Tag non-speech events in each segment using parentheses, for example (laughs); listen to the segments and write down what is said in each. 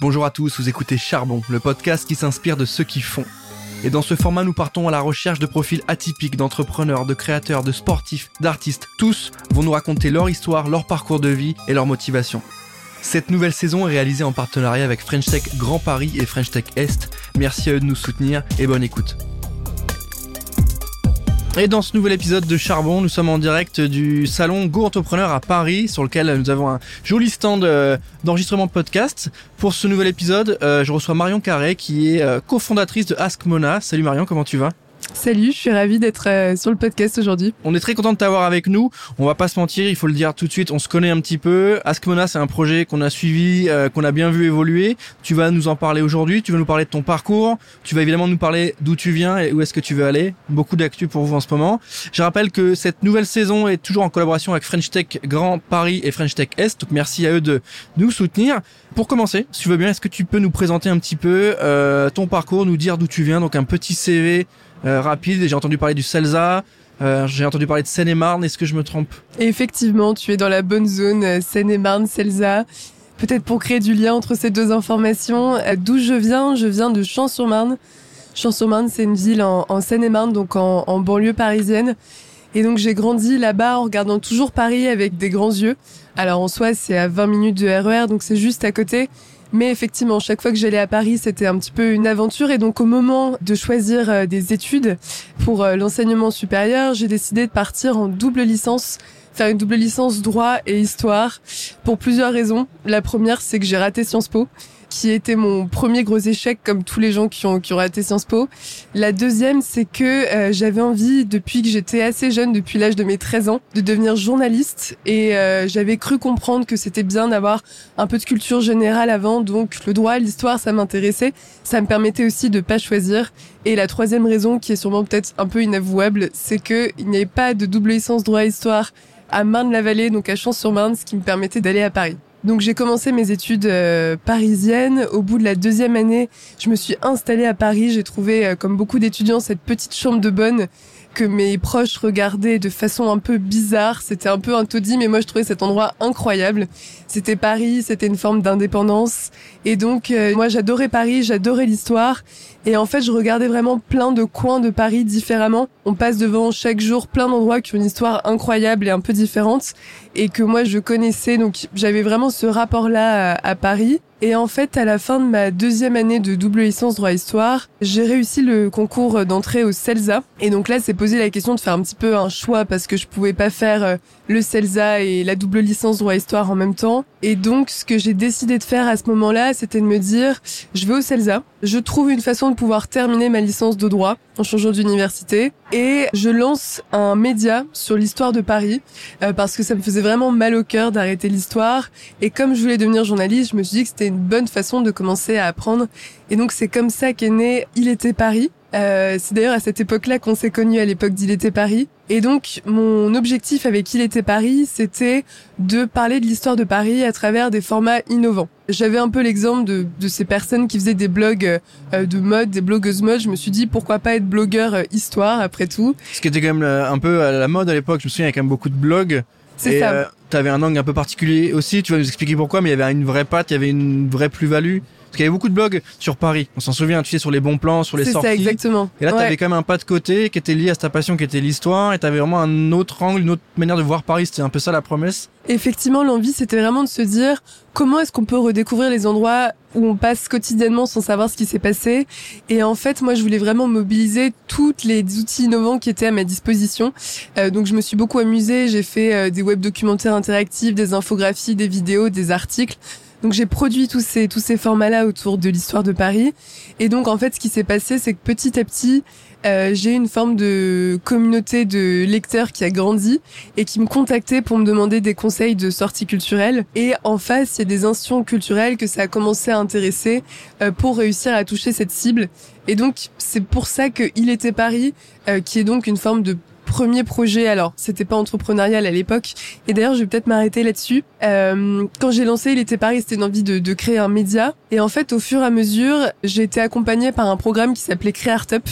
Bonjour à tous, vous écoutez Charbon, le podcast qui s'inspire de ceux qui font. Et dans ce format, nous partons à la recherche de profils atypiques d'entrepreneurs, de créateurs, de sportifs, d'artistes. Tous vont nous raconter leur histoire, leur parcours de vie et leur motivation. Cette nouvelle saison est réalisée en partenariat avec French Tech Grand Paris et French Tech Est. Merci à eux de nous soutenir et bonne écoute. Et dans ce nouvel épisode de Charbon, nous sommes en direct du salon Go Entrepreneur à Paris, sur lequel nous avons un joli stand euh, d'enregistrement de podcast. Pour ce nouvel épisode, euh, je reçois Marion Carré, qui est euh, cofondatrice de Ask Mona. Salut Marion, comment tu vas? Salut, je suis ravie d'être euh, sur le podcast aujourd'hui. On est très content de t'avoir avec nous. On va pas se mentir, il faut le dire tout de suite, on se connaît un petit peu. Askmona, c'est un projet qu'on a suivi, euh, qu'on a bien vu évoluer. Tu vas nous en parler aujourd'hui, tu vas nous parler de ton parcours, tu vas évidemment nous parler d'où tu viens et où est-ce que tu veux aller. Beaucoup d'actu pour vous en ce moment. Je rappelle que cette nouvelle saison est toujours en collaboration avec French Tech Grand Paris et French Tech Est. Donc merci à eux de nous soutenir. Pour commencer, si tu veux bien, est-ce que tu peux nous présenter un petit peu euh, ton parcours, nous dire d'où tu viens, donc un petit CV rapide. J'ai entendu parler du Celsa. Euh, j'ai entendu parler de Seine-et-Marne. Est-ce que je me trompe? Effectivement, tu es dans la bonne zone. euh, Seine-et-Marne, Celsa. Peut-être pour créer du lien entre ces deux informations. Euh, D'où je viens? Je viens de Champs-sur-Marne. Champs-sur-Marne, c'est une ville en, en Seine-et-Marne, donc en, en banlieue parisienne. Et donc j'ai grandi là-bas en regardant toujours Paris avec des grands yeux. Alors en soi, c'est à 20 minutes de RER, donc c'est juste à côté. Mais effectivement, chaque fois que j'allais à Paris, c'était un petit peu une aventure. Et donc, au moment de choisir euh, des études pour euh, l'enseignement supérieur, j'ai décidé de partir en double licence, faire une double licence droit et histoire, pour plusieurs raisons. La première, c'est que j'ai raté Sciences Po qui était mon premier gros échec comme tous les gens qui ont, qui ont raté Sciences Po. La deuxième, c'est que euh, j'avais envie, depuis que j'étais assez jeune, depuis l'âge de mes 13 ans, de devenir journaliste. Et euh, j'avais cru comprendre que c'était bien d'avoir un peu de culture générale avant. Donc le droit, l'histoire, ça m'intéressait. Ça me permettait aussi de pas choisir. Et la troisième raison, qui est sûrement peut-être un peu inavouable, c'est que il n'y avait pas de double licence droit-histoire à Marne-la-Vallée, donc à Champs-sur-Marne, ce qui me permettait d'aller à Paris. Donc j'ai commencé mes études euh, parisiennes. Au bout de la deuxième année, je me suis installée à Paris. J'ai trouvé, euh, comme beaucoup d'étudiants, cette petite chambre de bonne que mes proches regardaient de façon un peu bizarre. C'était un peu un taudis, mais moi je trouvais cet endroit incroyable. C'était Paris, c'était une forme d'indépendance. Et donc euh, moi j'adorais Paris, j'adorais l'histoire. Et en fait je regardais vraiment plein de coins de Paris différemment. On passe devant chaque jour plein d'endroits qui ont une histoire incroyable et un peu différente. Et que moi je connaissais, donc j'avais vraiment ce rapport-là à, à Paris. Et en fait, à la fin de ma deuxième année de double licence droit-histoire, j'ai réussi le concours d'entrée au CELSA. Et donc là, c'est posé la question de faire un petit peu un choix parce que je pouvais pas faire euh, le CELSA et la double licence droit-histoire en même temps. Et donc, ce que j'ai décidé de faire à ce moment-là, c'était de me dire, je vais au CELSA, je trouve une façon de pouvoir terminer ma licence de droit en changeant d'université et je lance un média sur l'histoire de Paris euh, parce que ça me faisait vraiment mal au cœur d'arrêter l'histoire et comme je voulais devenir journaliste, je me suis dit que c'était une bonne façon de commencer à apprendre et donc c'est comme ça qu'est né Il était Paris. Euh, c'est d'ailleurs à cette époque-là qu'on s'est connus à l'époque d'Il était Paris. Et donc mon objectif avec Il était Paris, c'était de parler de l'histoire de Paris à travers des formats innovants. J'avais un peu l'exemple de, de ces personnes qui faisaient des blogs euh, de mode, des blogueuses mode. Je me suis dit pourquoi pas être blogueur euh, histoire après tout. Ce qui était quand même euh, un peu à la mode à l'époque, je me souviens, il y a quand même beaucoup de blogs. C'est ça. euh, t'avais un angle un peu particulier aussi, tu vas nous expliquer pourquoi, mais il y avait une vraie patte, il y avait une vraie plus-value. Parce qu'il y avait beaucoup de blogs sur Paris. On s'en souvient, tu sais, sur les bons plans, sur les C'est sorties. ça exactement. Et là, Ouais. t'avais quand même un pas de côté qui était lié à ta passion, qui était l'histoire, et t'avais vraiment un autre angle, une autre manière de voir Paris. C'était un peu ça la promesse. Effectivement, l'envie, c'était vraiment de se dire comment est-ce qu'on peut redécouvrir les endroits où on passe quotidiennement sans savoir ce qui s'est passé? Et en fait, moi, je voulais vraiment mobiliser tous les outils innovants qui étaient à ma disposition. Euh, donc, je me suis beaucoup amusée. J'ai fait euh, des web documentaires interactifs, des infographies, des vidéos, des articles. Donc j'ai produit tous ces tous ces formats-là autour de l'histoire de Paris. Et donc en fait, ce qui s'est passé, c'est que petit à petit, euh, j'ai une forme de communauté de lecteurs qui a grandi et qui me contactaient pour me demander des conseils de sorties culturelles. Et en face, il y a des institutions culturelles que ça a commencé à intéresser euh, pour réussir à toucher cette cible. Et donc c'est pour ça que Il était Paris, euh, qui est donc une forme de premier projet. Alors, c'était pas entrepreneurial à l'époque. Et d'ailleurs, je vais peut-être m'arrêter là-dessus. Euh, quand j'ai lancé Il était Paris, c'était une envie de, de créer un média. Et en fait, au fur et à mesure, j'ai été accompagnée par un programme qui s'appelait Créartup.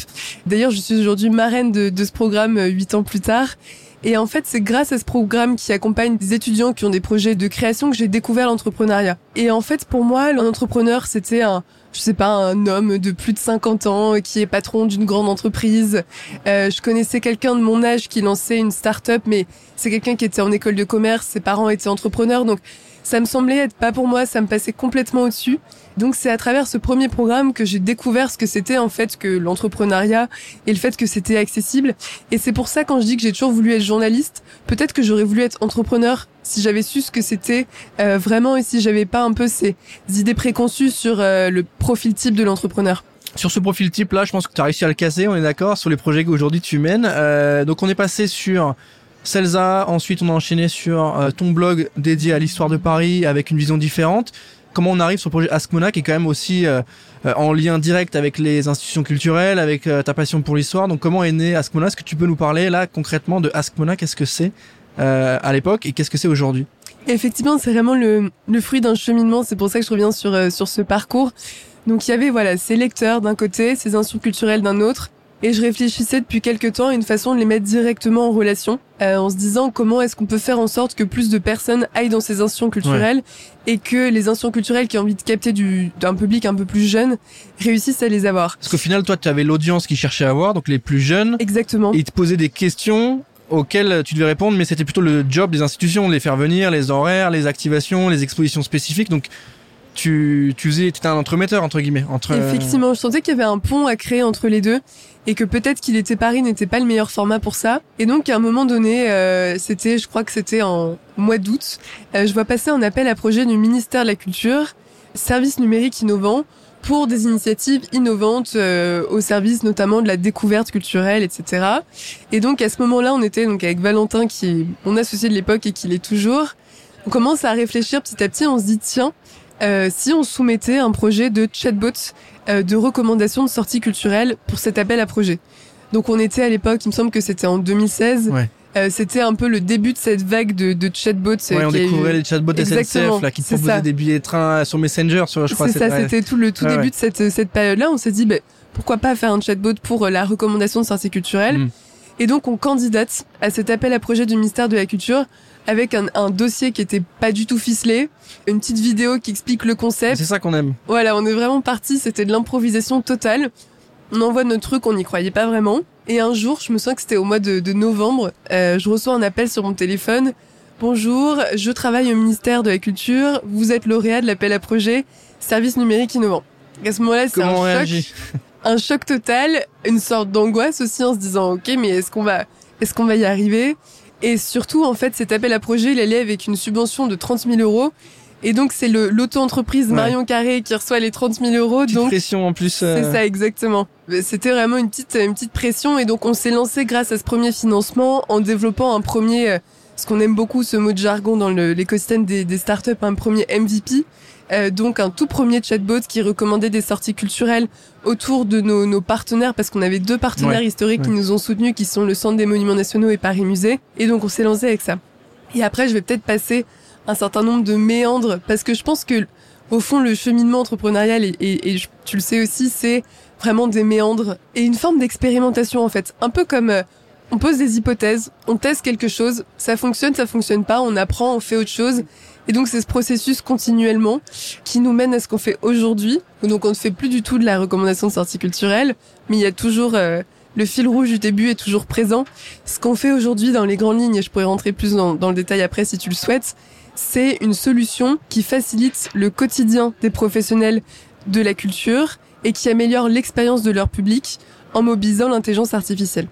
D'ailleurs, je suis aujourd'hui marraine de, de ce programme euh, huit ans plus tard. Et en fait, c'est grâce à ce programme qui accompagne des étudiants qui ont des projets de création que j'ai découvert l'entrepreneuriat. Et en fait, pour moi, l'entrepreneur, c'était un, je sais pas, un homme de plus de 50 ans qui est patron d'une grande entreprise. Euh, je connaissais quelqu'un de mon âge qui lançait une start-up, mais c'est quelqu'un qui était en école de commerce, ses parents étaient entrepreneurs, donc ça me semblait être pas pour moi, ça me passait complètement au-dessus. Donc c'est à travers ce premier programme que j'ai découvert ce que c'était en fait que l'entrepreneuriat et le fait que c'était accessible. Et c'est pour ça quand je dis que j'ai toujours voulu être journaliste, peut-être que j'aurais voulu être entrepreneur si j'avais su ce que c'était euh, vraiment et si j'avais pas un peu ces idées préconçues sur euh, le profil type de l'entrepreneur. Sur ce profil type là, je pense que tu as réussi à le casser, on est d'accord, sur les projets qu'aujourd'hui tu mènes. Euh, donc on est passé sur Celsa, ensuite on a enchaîné sur euh, ton blog dédié à l'histoire de Paris avec une vision différente. Comment on arrive sur le projet Askmona qui est quand même aussi euh, euh, en lien direct avec les institutions culturelles, avec ta passion pour l'histoire. Donc comment est né Askmona Est-ce que tu peux nous parler là concrètement de Askmona Qu'est-ce que c'est à l'époque et qu'est-ce que c'est aujourd'hui? Effectivement, c'est vraiment le, le fruit d'un cheminement. C'est pour ça que je reviens sur sur ce parcours. Donc il y avait voilà ces lecteurs d'un côté, ces institutions culturelles d'un autre, et je réfléchissais depuis quelques temps à une façon de les mettre directement en relation, euh, en se disant comment est-ce qu'on peut faire en sorte que plus de personnes aillent dans ces institutions culturelles et que les institutions culturelles qui ont envie de capter du d'un public un peu plus jeune réussissent à les avoir. Parce qu'au final, toi, tu avais l'audience qui cherchait à voir, donc les plus jeunes. Exactement. Et ils te posaient des questions auxquelles tu devais répondre, mais c'était plutôt le job des institutions, de les faire venir, les horaires, les activations, les expositions spécifiques. Donc tu, tu faisais, étais un entremetteur entre guillemets. Entre. Effectivement, je sentais qu'il y avait un pont à créer entre les deux et que peut-être qu'il était Paris n'était pas le meilleur format pour ça. Et donc à un moment donné, euh, c'était, je crois que c'était en mois d'août, euh, je vois passer un appel à projet du ministère de la Culture, service numérique innovant pour des initiatives innovantes euh, au service notamment de la découverte culturelle, etc. Et donc à ce moment-là, on était donc avec Valentin qui est mon associé de l'époque et qui l'est toujours. On commence à réfléchir petit à petit, on se dit tiens, euh, si on soumettait un projet de chatbot euh, de recommandation de sortie culturelle pour cet appel à projet. Donc on était à l'époque, il me semble que c'était en 2016. Euh, c'était un peu le début de cette vague de, de chatbots. Ouais, on découvrait les chatbots SNCF là, qui proposaient des billets de train sur Messenger, sur, je crois. C'est ça, c'était tout le tout début de cette, cette période-là. On s'est dit, bah, pourquoi pas faire un chatbot pour la recommandation de sortie culturelle. Mm. Et donc on candidate à cet appel à projet du ministère de la Culture avec un, un, dossier qui était pas du tout ficelé, une petite vidéo qui explique le concept. C'est ça qu'on aime. Voilà, on est vraiment parti, c'était de l'improvisation totale. On envoie notre truc, on n'y croyait pas vraiment. Et un jour, je me souviens que c'était au mois de, de novembre, euh, je reçois un appel sur mon téléphone. Bonjour, je travaille au ministère de la Culture, vous êtes lauréat de l'appel à projet Service numérique innovant. À ce moment-là, c'est un choc. (laughs) un choc total, une sorte d'angoisse aussi en se disant ok mais est-ce qu'on va est-ce qu'on va y arriver? Et surtout, en fait, cet appel à projet, il allait avec une subvention de 30 000 euros. Et donc, c'est l'auto-entreprise Marion Carré qui reçoit les 30 000 euros. Petite donc, pression en plus. Euh. C'est ça, exactement. C'était vraiment une petite, une petite pression. Et donc, on s'est lancé grâce à ce premier financement en développant un premier, euh, ce qu'on aime beaucoup, ce mot de jargon dans l'écosystème des, des startups, un premier MVP. Euh, donc un tout premier chatbot qui recommandait des sorties culturelles autour de nos, nos partenaires parce qu'on avait deux partenaires historiques qui nous ont soutenus qui sont le Centre des Monuments Nationaux et Paris Musée et donc on s'est lancé avec ça. Et après je vais peut-être passer un certain nombre de méandres parce que je pense que au fond le cheminement entrepreneurial et, et, tu le sais aussi c'est vraiment des méandres et une forme d'expérimentation en fait un peu comme euh, on pose des hypothèses, on teste quelque chose, ça fonctionne, ça fonctionne pas, on apprend, on fait autre chose. Et donc c'est ce processus continuellement qui nous mène à ce qu'on fait aujourd'hui. Donc on ne fait plus du tout de la recommandation de sortie culturelle, mais il y a toujours euh, le fil rouge du début est toujours présent. Ce qu'on fait aujourd'hui dans les grandes lignes, et je pourrais rentrer plus dans, dans le détail après si tu le souhaites, c'est une solution qui facilite le quotidien des professionnels de la culture et qui améliore l'expérience de leur public en mobilisant l'intelligence artificielle.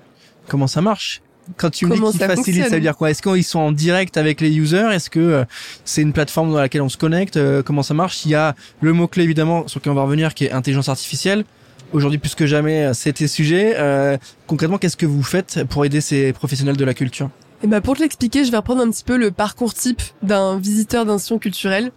Comment ça marche? Quand tu me dis qu'ils facilitent, ça veut dire quoi? Est-ce qu'ils sont en direct avec les users? Est-ce que euh, c'est une plateforme dans laquelle on se connecte? Euh, Comment ça marche? Il y a le mot-clé évidemment sur lequel on va revenir qui est intelligence artificielle. Aujourd'hui plus que jamais, euh, c'était sujet. concrètement, qu'est-ce que vous faites pour aider ces professionnels de la culture? Eh ben pour te l'expliquer, je vais reprendre un petit peu le parcours type d'un visiteur d'institution culturelle.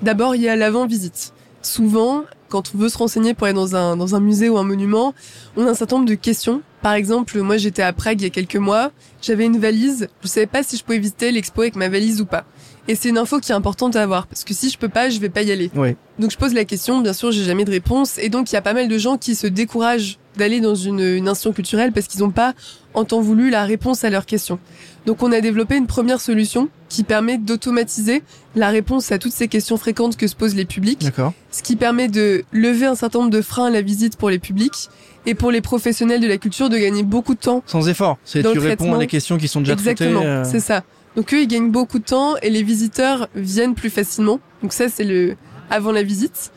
D'abord, il y a l'avant-visite. Souvent, quand on veut se renseigner pour aller dans un, dans un musée ou un monument, on a un certain nombre de questions. Par exemple, moi j'étais à Prague il y a quelques mois, j'avais une valise, je savais pas si je pouvais visiter l'expo avec ma valise ou pas. Et c'est une info qui est importante à avoir parce que si je peux pas, je vais pas y aller. Ouais. Donc je pose la question, bien sûr, j'ai jamais de réponse et donc il y a pas mal de gens qui se découragent d'aller dans une, une institution culturelle parce qu'ils n'ont pas en temps voulu la réponse à leurs questions. Donc on a développé une première solution qui permet d'automatiser la réponse à toutes ces questions fréquentes que se posent les publics, D'accord. ce qui permet de lever un certain nombre de freins à la visite pour les publics et pour les professionnels de la culture de gagner beaucoup de temps Sans effort. C'est tu réponds à des questions qui sont déjà Exactement, traitées. euh, c'est ça. Donc eux, ils gagnent beaucoup de temps et les visiteurs viennent plus facilement. Donc ça, c'est le avant la visite.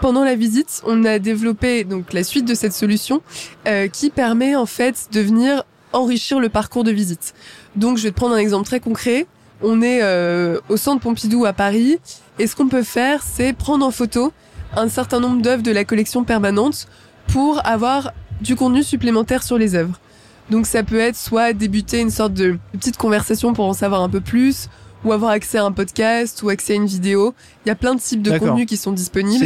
Pendant la visite, on a développé donc la suite de cette solution euh, qui permet en fait de venir enrichir le parcours de visite. Donc je vais te prendre un exemple très concret. On est euh, au centre Pompidou à Paris et ce qu'on peut faire, c'est prendre en photo un certain nombre d'œuvres de la collection permanente pour avoir du contenu supplémentaire sur les œuvres. Donc ça peut être soit débuter une sorte de petite conversation pour en savoir un peu plus, ou avoir accès à un podcast, ou accès à une vidéo. Il y a plein de types de contenus qui sont disponibles.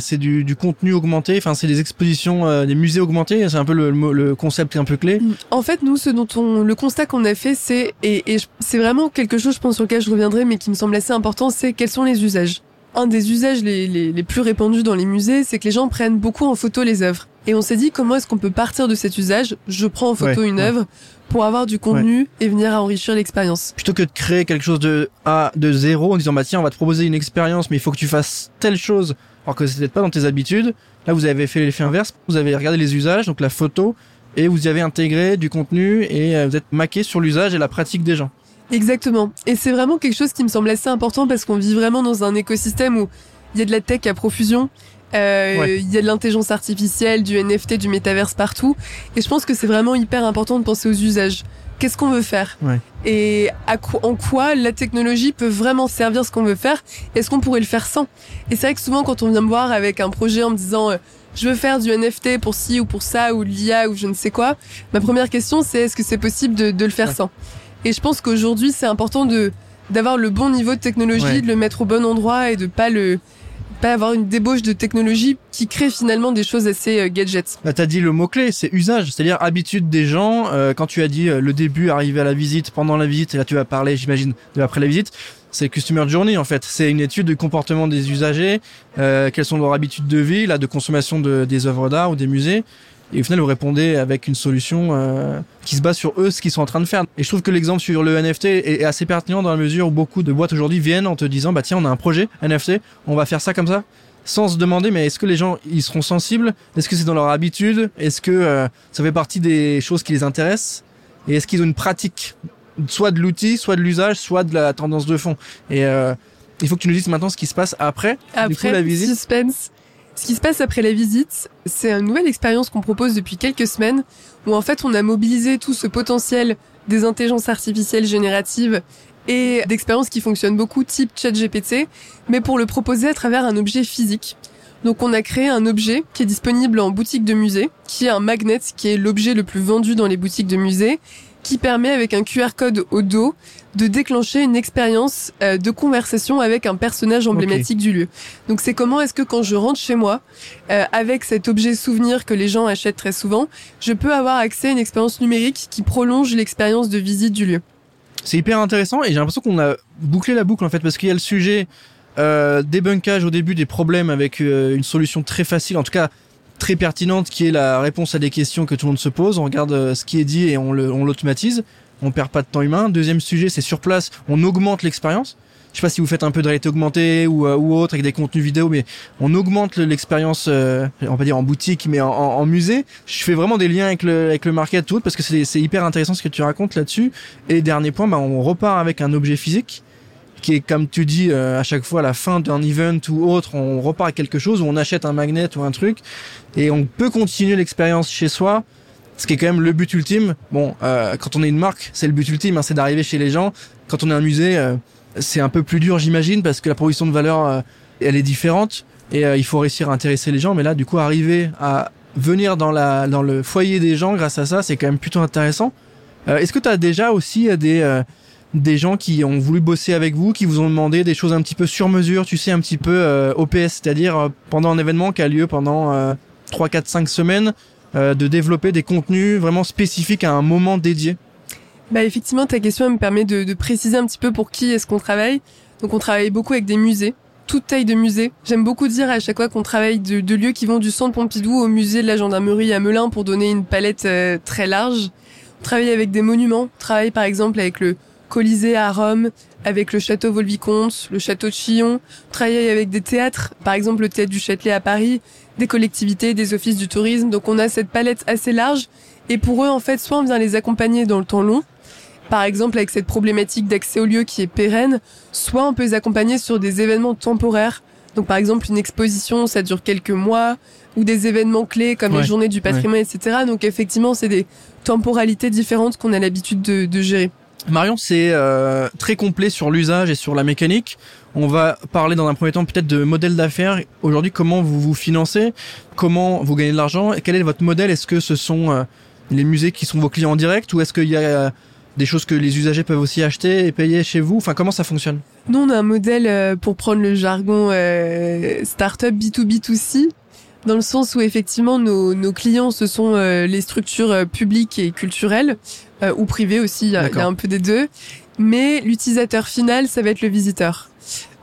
c'est du, du contenu augmenté. Enfin, c'est des expositions, euh, des musées augmentés. C'est un peu le, le, le concept un peu clé. En fait, nous, ce dont on, le constat qu'on a fait, c'est, et, et c'est vraiment quelque chose, je pense, sur lequel je reviendrai, mais qui me semble assez important, c'est quels sont les usages. Un des usages les, les, les plus répandus dans les musées, c'est que les gens prennent beaucoup en photo les œuvres. Et on s'est dit, comment est-ce qu'on peut partir de cet usage? Je prends en photo Ouais, une ouais. œuvre pour avoir du contenu et venir à enrichir l'expérience. Plutôt que de créer quelque chose de A, de zéro, en disant bah tiens, on va te proposer une expérience, mais il faut que tu fasses telle chose, alors que c'est peut-être pas dans tes habitudes. Là, vous avez fait l'effet inverse. Vous avez regardé les usages, donc la photo, et vous y avez intégré du contenu et euh, vous êtes maqué sur l'usage et la pratique des gens. Exactement. Et c'est vraiment quelque chose qui me semble assez important parce qu'on vit vraiment dans un écosystème où il y a de la tech à profusion. Euh, Il Ouais. y a de l'intelligence artificielle, du NFT, du métaverse partout. Et je pense que c'est vraiment hyper important de penser aux usages. Qu'est-ce qu'on veut faire Ouais. Et à quoi- en quoi la technologie peut vraiment servir ce qu'on veut faire Est-ce qu'on pourrait le faire sans? Et c'est vrai que souvent quand on vient me voir avec un projet en me disant euh, je veux faire du NFT pour ci ou pour ça ou l'IA ou je ne sais quoi, ma première question c'est est-ce que c'est possible de, de le faire Ouais. sans? Et je pense qu'aujourd'hui c'est important de d'avoir le bon niveau de technologie, de le mettre au bon endroit et de pas le pas avoir une débauche de technologie qui crée finalement des choses assez euh, gadgets. Là, t'as dit le mot-clé, c'est usage, c'est-à-dire habitude des gens. Euh, quand tu as dit euh, le début, arriver à la visite, pendant la visite, et là tu vas parler, j'imagine, de après la visite, c'est Customer Journey en fait. C'est une étude du comportement des usagers, euh, quelles sont leurs habitudes de vie, là, de consommation de, des œuvres d'art ou des musées. Et au final, vous répondez avec une solution euh, qui se base sur eux, ce qu'ils sont en train de faire. Et je trouve que l'exemple sur le NFT est assez pertinent dans la mesure où beaucoup de boîtes aujourd'hui viennent en te disant, bah tiens, on a un projet NFT, on va faire ça comme ça sans se demander mais est-ce que les gens ils seront sensibles? Est-ce que c'est dans leur habitude? Est-ce que euh, ça fait partie des choses qui les intéressent? Et est-ce qu'ils ont une pratique soit de l'outil, soit de l'usage, soit de la tendance de fond? Et euh, il faut que tu nous dises maintenant ce qui se passe après, du coup, Après, la visite. suspense. Ce qui se passe après la visite, c'est une nouvelle expérience qu'on propose depuis quelques semaines, où en fait on a mobilisé tout ce potentiel des intelligences artificielles génératives et d'expériences qui fonctionnent beaucoup, type ChatGPT, mais pour le proposer à travers un objet physique. Donc on a créé un objet qui est disponible en boutique de musée, qui est un magnet, qui est l'objet le plus vendu dans les boutiques de musée, qui permet avec un QR code au dos de déclencher une expérience euh, de conversation avec un personnage emblématique du lieu. Donc c'est comment est-ce que quand je rentre chez moi, euh, avec cet objet souvenir que les gens achètent très souvent, je peux avoir accès à une expérience numérique qui prolonge l'expérience de visite du lieu? C'est hyper intéressant et j'ai l'impression qu'on a bouclé la boucle en fait parce qu'il y a le sujet euh, débunkage au début des problèmes avec euh, une solution très facile, en tout cas très pertinente, qui est la réponse à des questions que tout le monde se pose. On regarde euh, ce qui est dit et on l'automatise. On perd pas de temps humain. Deuxième sujet, c'est sur place, on augmente l'expérience. Je sais pas si vous faites un peu de réalité augmentée ou, euh, ou autre avec des contenus vidéo, mais on augmente le- l'expérience, euh, on va dire en boutique, mais en, en- en musée. Je fais vraiment des liens avec le, avec le market tout parce que c'est hyper intéressant ce que tu racontes là-dessus. Et dernier point, bah, on repart avec un objet physique qui est comme tu dis euh, à chaque fois à la fin d'un event ou autre, on repart avec quelque chose où on achète un magnet ou un truc et on peut continuer l'expérience chez soi. Ce qui est quand même le but ultime. Bon, euh, quand on est une marque, c'est le but ultime, hein, c'est d'arriver chez les gens. Quand on est un musée, euh, c'est un peu plus dur, j'imagine, parce que la proposition de valeur, euh, elle est différente et euh, il faut réussir à intéresser les gens. Mais là, du coup, arriver à venir dans la dans le foyer des gens grâce à ça, c'est quand même plutôt intéressant. Euh, Est-ce que tu as déjà aussi des des gens qui ont voulu bosser avec vous, qui vous ont demandé des choses un petit peu sur mesure, tu sais, un petit peu euh, OPS, c'est-à-dire pendant un événement qui a lieu pendant euh, 3, 4, 5 semaines, euh, de développer des contenus vraiment spécifiques à un moment dédié. Bah effectivement, ta question me permet de, de préciser un petit peu pour qui est-ce qu'on travaille. Donc on travaille beaucoup avec des musées, toute taille de musée. J'aime beaucoup dire à chaque fois qu'on travaille de, lieux qui vont du centre Pompidou au musée de la gendarmerie à Melun pour donner une palette euh, très large. On travaille avec des monuments. On travaille par exemple avec le Colisée à Rome, avec le château Volvicomte, le château de Chillon. On travaille avec des théâtres, par exemple le théâtre du Châtelet à Paris, des collectivités, des offices du tourisme. Donc on a cette palette assez large. Et pour eux, en fait, soit on vient les accompagner dans le temps long, par exemple avec cette problématique d'accès au lieu qui est pérenne, soit on peut les accompagner sur des événements temporaires. Donc par exemple une exposition, ça dure quelques mois, ou des événements clés comme les journées du patrimoine, etc. Donc effectivement, c'est des temporalités différentes qu'on a l'habitude de, de, gérer. Marion, c'est euh, très complet sur l'usage et sur la mécanique. On va parler dans un premier temps peut-être de modèle d'affaires. Aujourd'hui, comment vous vous financez? Comment vous gagnez de l'argent? Et quel est votre modèle? Est-ce que ce sont euh, les musées qui sont vos clients en direct ou est-ce qu'il y a des choses que les usagers peuvent aussi acheter et payer chez vous? Enfin, comment ça fonctionne? Nous, on a un modèle, euh, pour prendre le jargon euh, startup B2B2C, dans le sens où effectivement nos, nos clients, ce sont euh, les structures euh, publiques et culturelles, ou privées aussi, il y, a un peu des deux. Mais l'utilisateur final, ça va être le visiteur.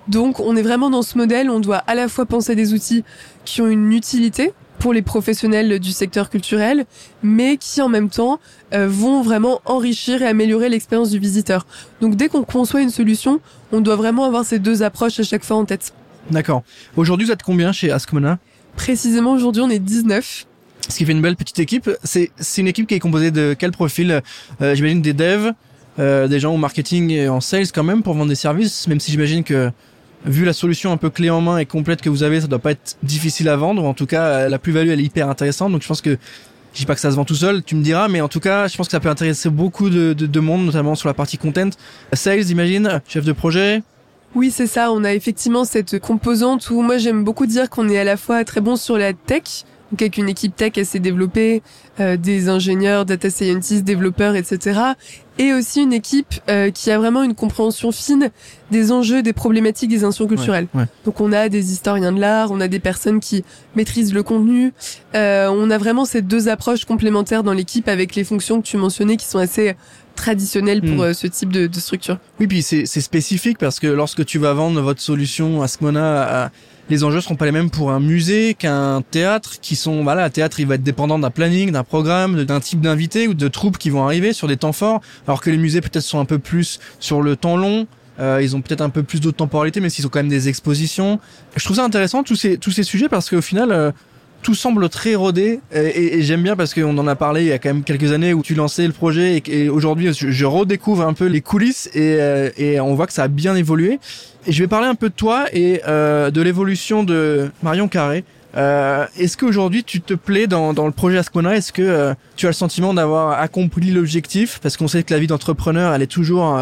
Donc on est vraiment dans ce modèle, on doit à la fois penser des outils qui ont une utilité, pour les professionnels du secteur culturel, mais qui en même temps euh, vont vraiment enrichir et améliorer l'expérience du visiteur. Donc dès qu'on conçoit une solution, on doit vraiment avoir ces deux approches à chaque fois en tête. D'accord. Aujourd'hui, vous êtes combien chez Askmona Précisément, aujourd'hui, on est 19. Ce qui fait une belle petite équipe. C'est une équipe qui est composée de quel profil? Euh, J'imagine des devs, euh, des gens au marketing et en sales quand même pour vendre des services, même si j'imagine que vu la solution un peu clé en main et complète que vous avez, ça doit pas être difficile à vendre. En tout cas, la plus-value, elle est hyper intéressante. Donc, je pense que je dis pas que ça se vend tout seul, tu me diras, mais en tout cas, je pense que ça peut intéresser beaucoup de, de, de monde, notamment sur la partie content. Sales, imagine, chef de projet. Oui, c'est ça. On a effectivement cette composante où moi j'aime beaucoup dire qu'on est à la fois très bon sur la tech, donc avec une équipe tech assez développée, euh, des ingénieurs, data scientists, développeurs, etc. Et aussi une équipe euh, qui a vraiment une compréhension fine des enjeux, des problématiques des institutions culturelles. Donc on a des historiens de l'art, on a des personnes qui maîtrisent le contenu. Euh, on a vraiment ces deux approches complémentaires dans l'équipe avec les fonctions que tu mentionnais qui sont assez traditionnelles pour hmm. ce type de, de, structure. Oui, puis c'est spécifique parce que lorsque tu vas vendre votre solution à à les enjeux seront pas les mêmes pour un musée qu'un théâtre qui sont voilà un théâtre il va être dépendant d'un planning d'un programme d'un type d'invités ou de troupes qui vont arriver sur des temps forts alors que les musées peut-être sont un peu plus sur le temps long euh, ils ont peut-être un peu plus de temporalité mais s'ils ont quand même des expositions je trouve ça intéressant tous ces tous ces sujets parce qu'au final euh, tout semble très rodé et, j'aime bien parce qu'on en a parlé il y a quand même quelques années où tu lançais le projet et, aujourd'hui je, redécouvre un peu les coulisses et, euh, et on voit que ça a bien évolué. Et je vais parler un peu de toi et euh, de l'évolution de Marion Carré. Euh, Est-ce qu'aujourd'hui tu te plais dans, dans le projet Ascona? Est-ce que euh, tu as le sentiment d'avoir accompli l'objectif? Parce qu'on sait que la vie d'entrepreneur, elle est toujours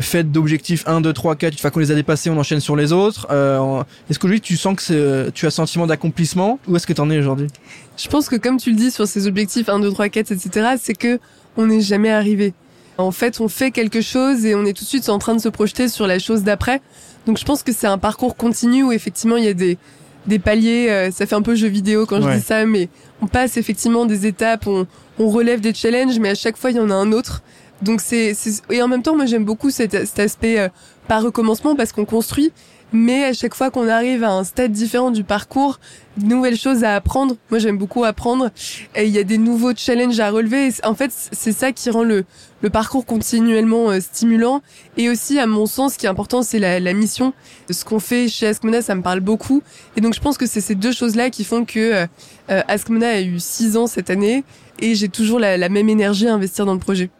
faite d'objectifs 1, 2, 3, 4, une fois qu'on les a dépassés, on enchaîne sur les autres. Euh, est-ce qu'aujourd'hui tu sens que tu as sentiment d'accomplissement Où est-ce que tu en es aujourd'hui? Je pense que comme tu le dis sur ces objectifs 1, 2, 3, 4, etc., c'est que on n'est jamais arrivé. En fait, on fait quelque chose et on est tout de suite en train de se projeter sur la chose d'après. Donc je pense que c'est un parcours continu où effectivement il y a des, des paliers, euh, ça fait un peu jeu vidéo quand je dis ça, mais on passe effectivement des étapes, on, on relève des challenges, mais à chaque fois il y en a un autre. Donc c'est et en même temps moi j'aime beaucoup cet, cet aspect euh, pas recommencement parce qu'on construit mais à chaque fois qu'on arrive à un stade différent du parcours, de nouvelles choses à apprendre. Moi, j'aime beaucoup apprendre. Et il y a des nouveaux challenges à relever. en fait, c'est ça qui rend le, le parcours continuellement euh, stimulant. Et aussi, à mon sens, ce qui est important, c'est la, la mission. Ce qu'on fait chez Askmona, ça me parle beaucoup. Et donc, je pense que c'est ces deux choses-là qui font que euh, euh Askmona a eu six ans cette année. Et j'ai toujours la, la même énergie à investir dans le projet.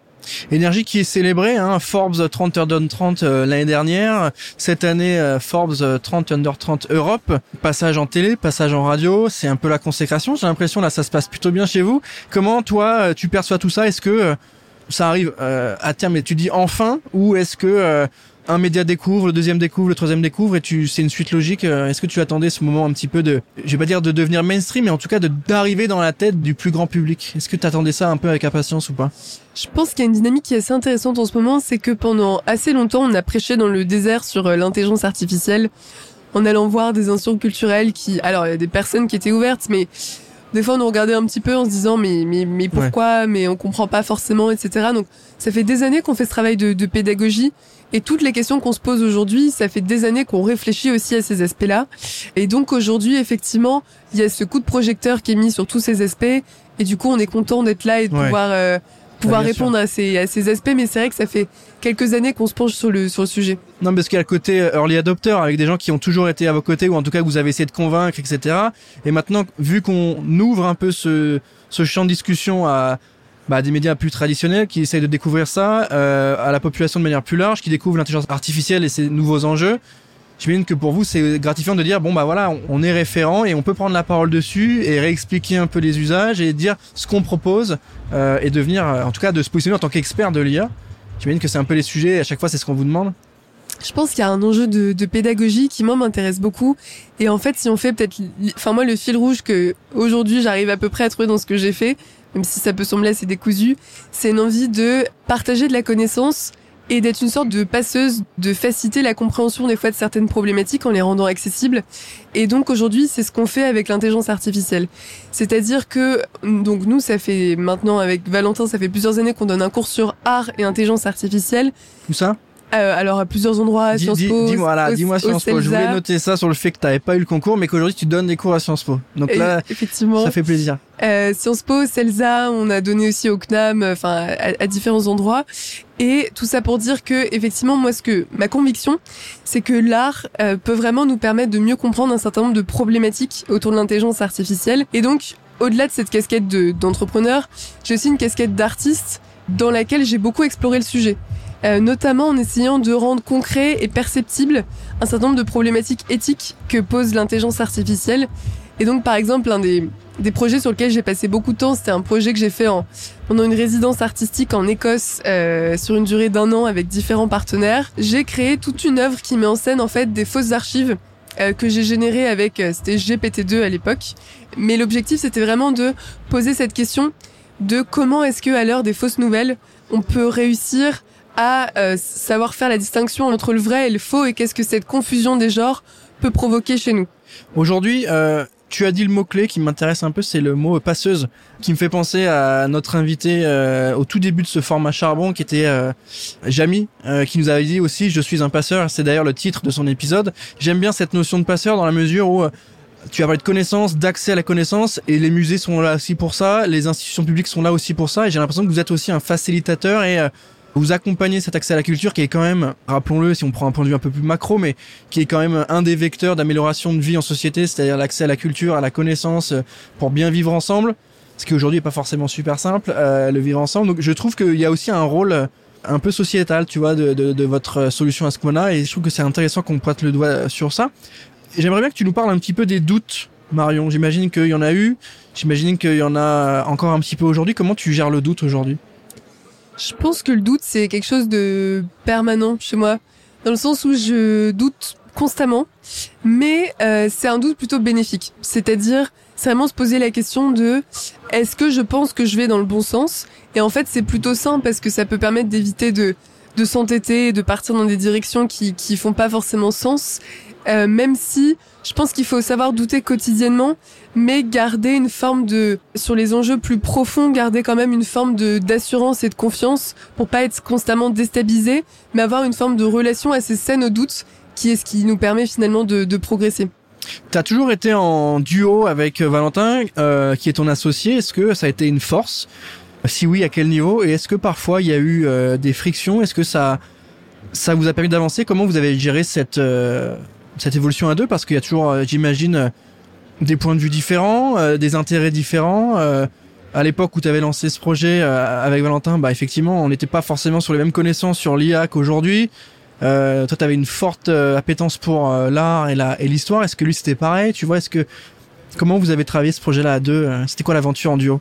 Énergie qui est célébrée, hein, Forbes 30 Under 30 l'année dernière, cette année euh, Forbes 30 Under 30 Europe, passage en télé, passage en radio, c'est un peu la consécration, j'ai l'impression là ça se passe plutôt bien chez vous. Comment toi euh, tu perçois tout ça? Est-ce que euh, ça arrive à terme et tu dis enfin? Ou est-ce que un média découvre, le deuxième découvre, le troisième découvre, et tu, c'est une suite logique. Euh, est-ce que tu attendais ce moment un petit peu de, je vais pas dire de devenir mainstream, mais en tout cas de d'arriver dans la tête du plus grand public. Est-ce que tu attendais ça un peu avec impatience ou pas? Je pense qu'il y a une dynamique qui est assez intéressante en ce moment, c'est que pendant assez longtemps, on a prêché dans le désert sur euh, l'intelligence artificielle, en allant voir des institutions culturelles qui, alors il y a des personnes qui étaient ouvertes, mais des fois on nous regardait un petit peu en se disant mais mais mais pourquoi? Mais on comprend pas forcément etc donc ça fait des années qu'on fait ce travail de, de pédagogie et toutes les questions qu'on se pose aujourd'hui ça fait des années qu'on réfléchit aussi à ces aspects là et donc aujourd'hui effectivement il y a ce coup de projecteur qui est mis sur tous ces aspects. Et du coup on est content d'être là et de pouvoir euh, pouvoir répondre à ces, à ces aspects, mais c'est vrai que ça fait quelques années qu'on se penche sur le, sur le sujet. Non, parce qu'il y a le côté early adopter avec des gens qui ont toujours été à vos côtés ou en tout cas que vous avez essayé de convaincre, etc. Et maintenant, vu qu'on ouvre un peu ce, ce champ de discussion à, bah, des médias plus traditionnels qui essayent de découvrir ça, euh, à la population de manière plus large, qui découvre l'intelligence artificielle et ses nouveaux enjeux, J'imagine que pour vous, c'est gratifiant de dire bon bah voilà, on est référent et on peut prendre la parole dessus et réexpliquer un peu les usages et dire ce qu'on propose euh, et devenir, en tout cas, de se positionner en tant qu'expert de l'IA. J'imagine que c'est un peu les sujets. À chaque fois, c'est ce qu'on vous demande. Je pense qu'il y a un enjeu de, de pédagogie qui moi m'intéresse beaucoup. Et en fait, si on fait peut-être, enfin moi le fil rouge que aujourd'hui j'arrive à peu près à trouver dans ce que j'ai fait, même si ça peut sembler assez décousu, c'est une envie de partager de la connaissance et d'être une sorte de passeuse, de faciliter la compréhension des fois de certaines problématiques en les rendant accessibles. Et donc aujourd'hui, c'est ce qu'on fait avec l'intelligence artificielle. C'est-à-dire que donc nous, ça fait maintenant avec Valentin, ça fait plusieurs années qu'on donne un cours sur art et intelligence artificielle. Où ça? Euh, alors à plusieurs endroits, à Sciences Po. Dis, moi dis-moi Sciences Po. Je voulais noter ça sur le fait que tu n'avais pas eu le concours, mais qu'aujourd'hui tu donnes des cours à Sciences Po. Donc là, effectivement, ça fait plaisir. Euh, Sciences Po, CELSA, on a donné aussi au CNAM, enfin à, différents endroits. Et tout ça pour dire que effectivement, moi, ce que ma conviction, c'est que l'art euh, peut vraiment nous permettre de mieux comprendre un certain nombre de problématiques autour de l'intelligence artificielle. Et donc, au-delà de cette casquette d'entrepreneur, j'ai aussi une casquette d'artiste dans laquelle j'ai beaucoup exploré le sujet. Euh, notamment en essayant de rendre concret et perceptible un certain nombre de problématiques éthiques que pose l'intelligence artificielle. Et donc, par exemple, un des, des projets sur lesquels j'ai passé beaucoup de temps, c'était un projet que j'ai fait en, pendant une résidence artistique en Écosse euh, sur une durée d'un an avec différents partenaires. J'ai créé toute une œuvre qui met en scène en fait des fausses archives euh, que j'ai générées avec, c'était GPT-2 à l'époque. Mais l'objectif, c'était vraiment de poser cette question de comment est-ce que à l'heure des fausses nouvelles, on peut réussir à euh, savoir faire la distinction entre le vrai et le faux et qu'est-ce que cette confusion des genres peut provoquer chez nous. Aujourd'hui, euh, tu as dit le mot-clé qui m'intéresse un peu, c'est le mot passeuse, qui me fait penser à notre invité euh, au tout début de ce format charbon, qui était euh, Jamy, qui nous avait dit aussi « Je suis un passeur », c'est d'ailleurs le titre de son épisode. J'aime bien cette notion de passeur dans la mesure où tu as parlé de connaissance, d'accès à la connaissance, et les musées sont là aussi pour ça, les institutions publiques sont là aussi pour ça, et j'ai l'impression que vous êtes aussi un facilitateur et vous accompagnez cet accès à la culture qui est quand même, rappelons-le, si on prend un point de vue un peu plus macro, mais qui est quand même un des vecteurs d'amélioration de vie en société, c'est-à-dire l'accès à la culture, à la connaissance, euh, pour bien vivre ensemble, ce qui aujourd'hui est pas forcément super simple, euh, le vivre ensemble. Donc je trouve qu'il y a aussi un rôle euh, un peu sociétal, tu vois, de, de, de votre solution à ce moment-là, et je trouve que c'est intéressant qu'on pointe le doigt sur ça. J'aimerais bien que tu nous parles un petit peu des doutes, Marion. J'imagine qu'il y en a eu, j'imagine qu'il y en a encore un petit peu aujourd'hui. Comment tu gères le doute aujourd'hui? Je pense que le doute, c'est quelque chose de permanent chez moi, dans le sens où je doute constamment, mais euh, c'est un doute plutôt bénéfique. C'est-à-dire, c'est vraiment se poser la question de est-ce que je pense que je vais dans le bon sens? Et en fait, c'est plutôt sain parce que ça peut permettre d'éviter de de s'entêter et de partir dans des directions qui qui font pas forcément sens. Euh, même si je pense qu'il faut savoir douter quotidiennement, mais garder une forme de, sur les enjeux plus profonds, garder quand même une forme de d'assurance et de confiance pour pas être constamment déstabilisé, mais avoir une forme de relation assez saine au doute, qui est ce qui nous permet finalement de, de progresser. T'as toujours été en duo avec Valentin, euh, qui est ton associé. Est-ce que ça a été une force? Si oui, à quel niveau? Et est-ce que parfois il y a eu euh, des frictions? Est-ce que ça ça vous a permis d'avancer? Comment vous avez géré cette euh, cette évolution à deux parce qu'il y a toujours, euh, j'imagine, euh, des points de vue différents, euh, des intérêts différents. à l'époque où tu avais lancé ce projet avec Valentin, bah effectivement, on n'était pas forcément sur les mêmes connaissances sur l'IA qu'aujourd'hui. toi, tu avais une forte appétence pour l'art et la et l'histoire. Est-ce que lui c'était pareil Tu vois, est-ce que comment vous avez travaillé ce projet-là à deux C'était quoi l'aventure en duo?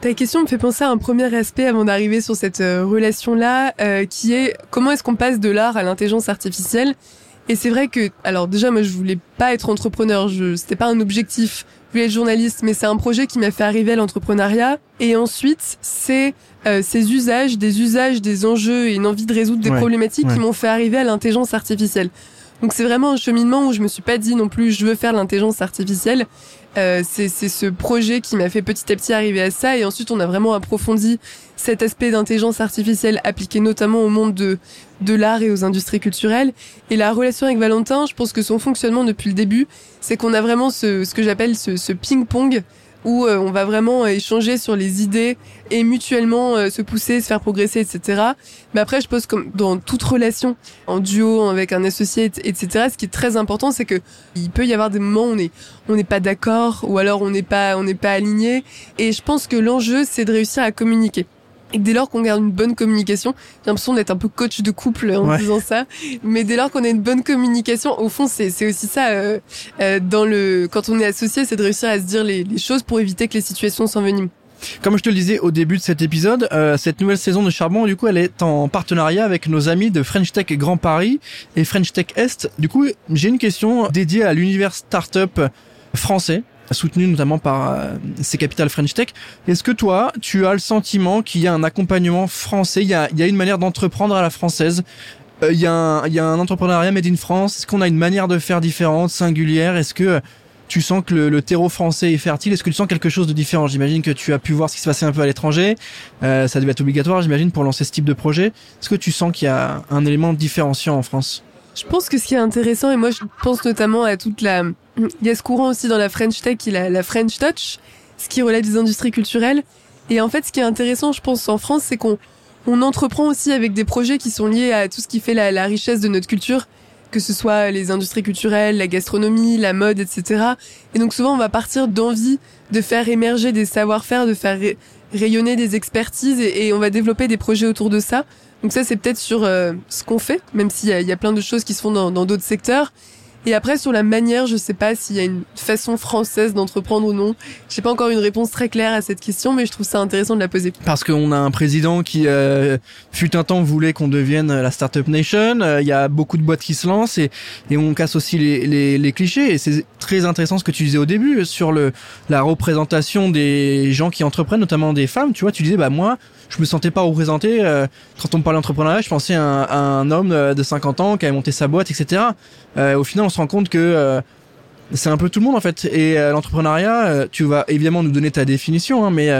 Ta question me fait penser à un premier aspect avant d'arriver sur cette relation-là, qui est comment est-ce qu'on passe de l'art à l'intelligence artificielle? Et c'est vrai que, alors déjà, moi, je voulais pas être entrepreneur. Je, c'était pas un objectif. Je voulais être journaliste, mais c'est un projet qui m'a fait arriver à l'entrepreneuriat. Et ensuite, c'est euh, ces usages, des usages, des enjeux et une envie de résoudre des problématiques qui m'ont fait arriver à l'intelligence artificielle. Donc c'est vraiment un cheminement où je me suis pas dit non plus je veux faire l'intelligence artificielle. Euh, c'est ce projet qui m'a fait petit à petit arriver à ça et ensuite on a vraiment approfondi cet aspect d'intelligence artificielle appliqué notamment au monde de, de l'art et aux industries culturelles. Et la relation avec Valentin, je pense que son fonctionnement depuis le début, c'est qu'on a vraiment ce, que j'appelle ce ping-pong où euh, on va vraiment euh, échanger sur les idées et mutuellement euh, se pousser, se faire progresser, etc. Mais après, je pense comme dans toute relation, en duo, avec un associé, etc. Ce qui est très important, c'est que il peut y avoir des moments où on on n'est pas d'accord ou alors on n'est pas on n'est pas aligné. Et je pense que l'enjeu, c'est de réussir à communiquer. Et dès lors qu'on garde une bonne communication, j'ai l'impression d'être un peu coach de couple en disant ça, mais dès lors qu'on a une bonne communication, au fond, c'est aussi ça. Euh, euh, dans le, quand on est associé, c'est de réussir à se dire les, les choses pour éviter que les situations s'enveniment. Comme je te le disais au début de cet épisode, euh, cette nouvelle saison de Charbon, du coup, elle est en partenariat avec nos amis de French Tech Grand Paris et French Tech Est. Du coup, j'ai une question dédiée à l'univers startup français soutenu notamment par euh, ces capitales French Tech. Est-ce que toi, tu as le sentiment qu'il y a un accompagnement français, il y a, il y a une manière d'entreprendre à la française. Euh, il, y a un, il y a un entrepreneuriat made in France. Est-ce qu'on a une manière de faire différente, singulière? Est-ce que tu sens que le, terreau français est fertile? Est-ce que tu sens quelque chose de différent? J'imagine que tu as pu voir ce qui se passait un peu à l'étranger. Euh, ça devait être obligatoire, j'imagine, pour lancer ce type de projet. Est-ce que tu sens qu'il y a un élément différenciant en France? Je pense que ce qui est intéressant, et moi je pense notamment à toute la il y a ce courant aussi dans la French Tech, qui est la, French Touch, ce qui relève des industries culturelles. Et en fait, ce qui est intéressant, je pense, en France, c'est qu'on on entreprend aussi avec des projets qui sont liés à tout ce qui fait la, la, richesse de notre culture, que ce soit les industries culturelles, la gastronomie, la mode, etc. Et donc souvent, on va partir d'envie de faire émerger des savoir-faire, de faire rayonner des expertises, et, on va développer des projets autour de ça. Donc ça, c'est peut-être sur euh, ce qu'on fait, même s'il y, y a, plein de choses qui se font dans d'autres secteurs. Et après, sur la manière, je sais pas s'il y a une façon française d'entreprendre ou non. J'ai pas encore une réponse très claire à cette question, mais je trouve ça intéressant de la poser. Parce qu'on a un président qui, euh, fut un temps, voulait qu'on devienne la startup nation. Euh, il y a beaucoup de boîtes qui se lancent et, et on casse aussi les, les, les clichés. Et c'est très intéressant ce que tu disais au début sur le la représentation des gens qui entreprennent, notamment des femmes. Tu vois, tu disais, bah moi, je me sentais pas représenté. Euh, quand on me parlait d'entrepreneuriat, je pensais à un, homme de 50 ans qui avait monté sa boîte, etc. Euh, au final, on se rend compte que euh, c'est un peu tout le monde en fait. Et l'entrepreneuriat, tu vas évidemment nous donner ta définition, hein, mais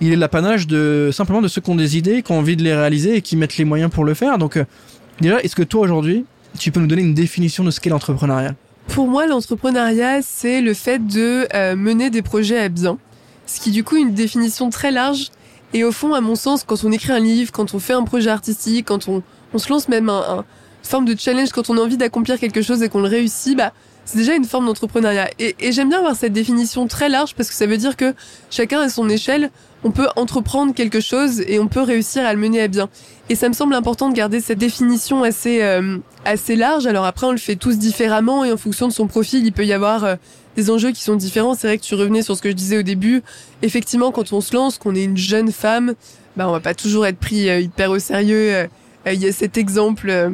il est l'apanage de simplement de ceux qui ont des idées, qui ont envie de les réaliser et qui mettent les moyens pour le faire. Donc déjà, est-ce que toi aujourd'hui, tu peux nous donner une définition de ce qu'est l'entrepreneuriat? Pour moi, l'entrepreneuriat, c'est le fait de mener des projets à bien. Ce qui du coup une définition très large et au fond, à mon sens, quand on écrit un livre, quand on fait un projet artistique, quand on, on se lance même un, forme de challenge, quand on a envie d'accomplir quelque chose et qu'on le réussit, bah, c'est déjà une forme d'entrepreneuriat. Et, et j'aime bien avoir cette définition très large parce que ça veut dire que chacun à son échelle, on peut entreprendre quelque chose et on peut réussir à le mener à bien. Et ça me semble important de garder cette définition assez euh, assez large. Alors après, on le fait tous différemment et en fonction de son profil, il peut y avoir euh, des enjeux qui sont différents. C'est vrai que tu revenais sur ce que je disais au début. Effectivement, quand on se lance, qu'on est une jeune femme, bah on va pas toujours être pris euh, hyper au sérieux. Euh, il y a cet exemple euh,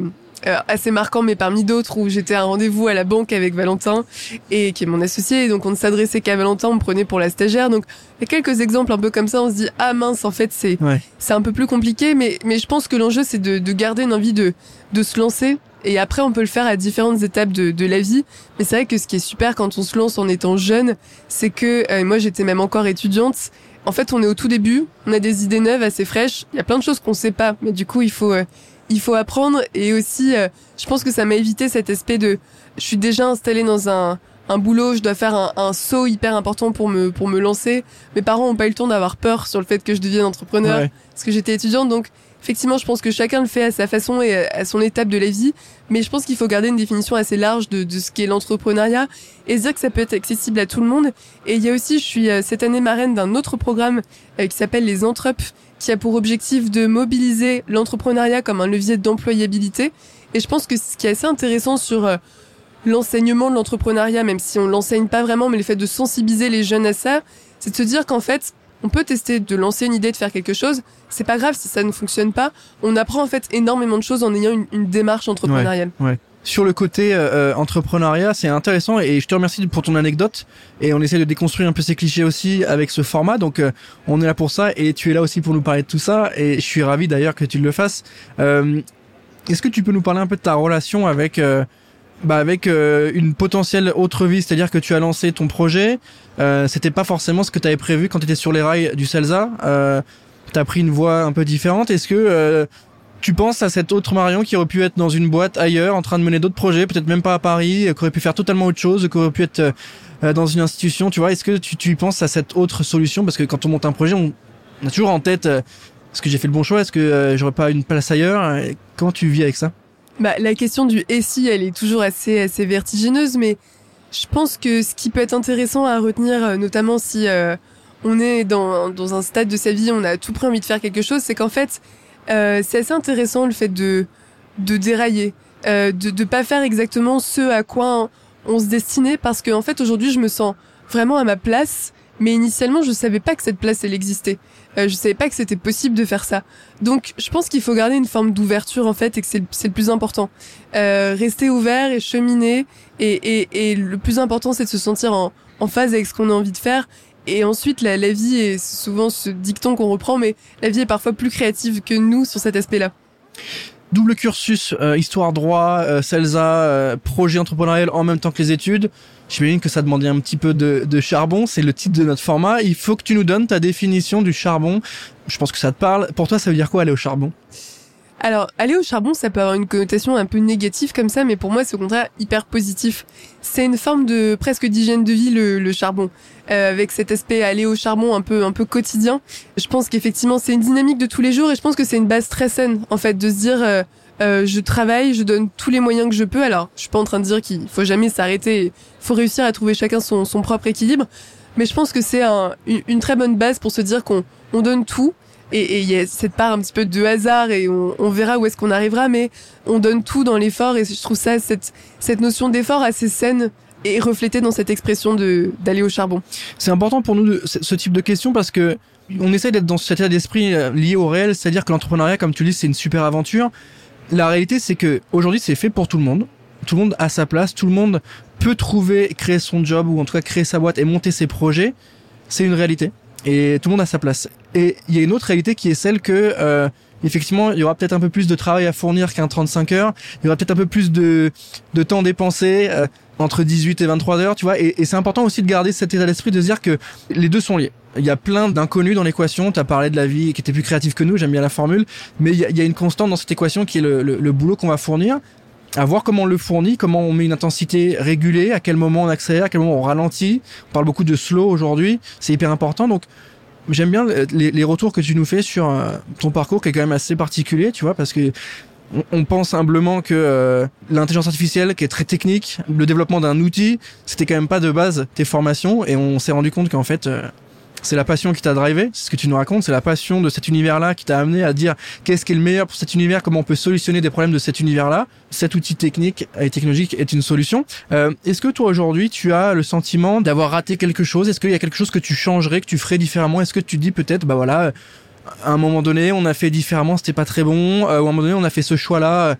assez marquant, mais parmi d'autres, où j'étais à un rendez-vous à la banque avec Valentin et qui est mon associé. Et donc on ne s'adressait qu'à Valentin, on me prenait pour la stagiaire. Donc il y a quelques exemples un peu comme ça. On se dit ah mince, en fait c'est c'est un peu plus compliqué, mais mais je pense que l'enjeu c'est de, de garder une envie de de se lancer et après, on peut le faire à différentes étapes de, de la vie. Mais c'est vrai que ce qui est super quand on se lance en étant jeune, c'est que euh, moi, j'étais même encore étudiante. En fait, on est au tout début, on a des idées neuves, assez fraîches. Il y a plein de choses qu'on sait pas, mais du coup, il faut euh, il faut apprendre. Et aussi, euh, je pense que ça m'a évité cet aspect de, je suis déjà installée dans un un boulot, je dois faire un, un, saut hyper important pour me pour me lancer. Mes parents ont pas eu le temps d'avoir peur sur le fait que je devienne entrepreneur parce que j'étais étudiante, donc effectivement, je pense que chacun le fait à sa façon et à son étape de la vie, mais je pense qu'il faut garder une définition assez large de, de ce qu'est l'entrepreneuriat et se dire que ça peut être accessible à tout le monde. Et il y a aussi, je suis euh, cette année marraine d'un autre programme euh, qui s'appelle les Entrep, qui a pour objectif de mobiliser l'entrepreneuriat comme un levier d'employabilité. Et je pense que ce qui est assez intéressant sur euh, l'enseignement de l'entrepreneuriat, même si on l'enseigne pas vraiment, mais le fait de sensibiliser les jeunes à ça, c'est de se dire qu'en fait, on peut tester de lancer une idée, de faire quelque chose. C'est pas grave si ça ne fonctionne pas. On apprend en fait énormément de choses en ayant une, démarche entrepreneuriale. Ouais, Sur le côté euh, euh, entrepreneuriat, c'est intéressant et je te remercie pour ton anecdote. Et on essaie de déconstruire un peu ces clichés aussi avec ce format. Donc euh, on est là pour ça et tu es là aussi pour nous parler de tout ça. Et je suis ravi d'ailleurs que tu le fasses. Est-ce que tu peux nous parler un peu de ta relation avec bah avec euh, une potentielle autre vie, c'est-à-dire que tu as lancé ton projet, euh, c'était pas forcément ce que tu avais prévu quand tu étais sur les rails du Celsa. Euh, tu as pris une voie un peu différente. Est-ce que euh, tu penses à cette autre Marion qui aurait pu être dans une boîte ailleurs, en train de mener d'autres projets, peut-être même pas à Paris, qui aurait pu faire totalement autre chose, qui aurait pu être dans une institution, tu vois? Est-ce que tu, tu penses à cette autre solution? Parce que quand on monte un projet, on, a toujours en tête est-ce que j'ai fait le bon choix? Est-ce que j'aurais pas une place ailleurs? Comment tu vis avec ça? Bah, la question du si, elle est toujours assez, assez vertigineuse, mais je pense que ce qui peut être intéressant à retenir, euh, notamment si euh, on est dans, dans un stade de sa vie, on a tout près envie de faire quelque chose, c'est qu'en fait, euh, c'est assez intéressant le fait de, de dérailler, euh, de ne pas faire exactement ce à quoi on se destinait, parce qu'en en fait, aujourd'hui, je me sens vraiment à ma place, mais initialement, je savais pas que cette place, elle existait. Euh, je savais pas que c'était possible de faire ça. Donc, je pense qu'il faut garder une forme d'ouverture en fait et que c'est le, plus important. Euh, rester ouvert et cheminer. Et, et, et le plus important, c'est de se sentir en, en phase avec ce qu'on a envie de faire. Et ensuite, la, la vie est souvent ce dicton qu'on reprend, mais la vie est parfois plus créative que nous sur cet aspect-là. Double cursus, euh, histoire droit, euh, CELSA, euh, projet entrepreneurial en même temps que les études. J'imagine que ça demandait un petit peu de, charbon. C'est le titre de notre format. Il faut que tu nous donnes ta définition du charbon. Je pense que ça te parle. Pour toi, ça veut dire quoi aller au charbon? Alors, aller au charbon, ça peut avoir une connotation un peu négative comme ça, mais pour moi, c'est au contraire hyper positif. C'est une forme de presque d'hygiène de vie, le, le charbon. Euh, avec cet aspect aller au charbon un peu un peu quotidien. Je pense qu'effectivement, c'est une dynamique de tous les jours et je pense que c'est une base très saine, en fait, de se dire... Euh, euh, je travaille, je donne tous les moyens que je peux. Alors, je suis pas en train de dire qu'il faut jamais s'arrêter. Il faut réussir à trouver chacun son, son propre équilibre. Mais je pense que c'est un, une, très bonne base pour se dire qu'on on donne tout. Et il y a cette part un petit peu de hasard et on, on verra où est-ce qu'on arrivera. Mais on donne tout dans l'effort et je trouve ça, cette, cette notion d'effort assez saine et reflétée dans cette expression de d'aller au charbon. C'est important pour nous de, ce type de question parce que on essaie d'être dans cet état d'esprit euh, lié au réel, c'est-à-dire que l'entrepreneuriat, comme tu dis, c'est une super aventure la réalité, c'est que aujourd'hui, c'est fait pour tout le monde. Tout le monde a sa place. Tout le monde peut trouver, créer son job ou en tout cas créer sa boîte et monter ses projets. C'est une réalité. Et tout le monde a sa place. Et il y a une autre réalité qui est celle que euh, effectivement, il y aura peut-être un peu plus de travail à fournir qu'un 35 heures. Il y aura peut-être un peu plus de, de temps dépensé euh, entre 18 et 23 heures, tu vois. Et, c'est important aussi de garder cet état d'esprit de se dire que les deux sont liés. Il y a plein d'inconnus dans l'équation. Tu as parlé de la vie qui était plus créative que nous, j'aime bien la formule. Mais il y, a, il y a, une constante dans cette équation qui est le, le, le boulot qu'on va fournir. À voir comment on le fournit, comment on met une intensité régulée, à quel moment on accélère, à quel moment on ralentit. On parle beaucoup de slow aujourd'hui, c'est hyper important. Donc j'aime bien les, les, retours que tu nous fais sur euh, ton parcours qui est quand même assez particulier, tu vois, parce que on, pense humblement que euh, l'intelligence artificielle, qui est très technique, le développement d'un outil, c'était quand même pas de base tes formations, et on s'est rendu compte qu'en fait, euh, c'est la passion qui t'a drivé, c'est ce que tu nous racontes, c'est la passion de cet univers-là qui t'a amené à dire qu'est-ce qui est le meilleur pour cet univers, comment on peut solutionner des problèmes de cet univers-là. Cet outil technique et technologique est une solution. Euh, Est-ce que toi aujourd'hui tu as le sentiment d'avoir raté quelque chose? Est-ce qu'il y a quelque chose que tu changerais, que tu ferais différemment? Est-ce que tu dis peut-être, bah voilà, à un moment donné on a fait différemment, c'était pas très bon, euh, ou à un moment donné on a fait ce choix-là,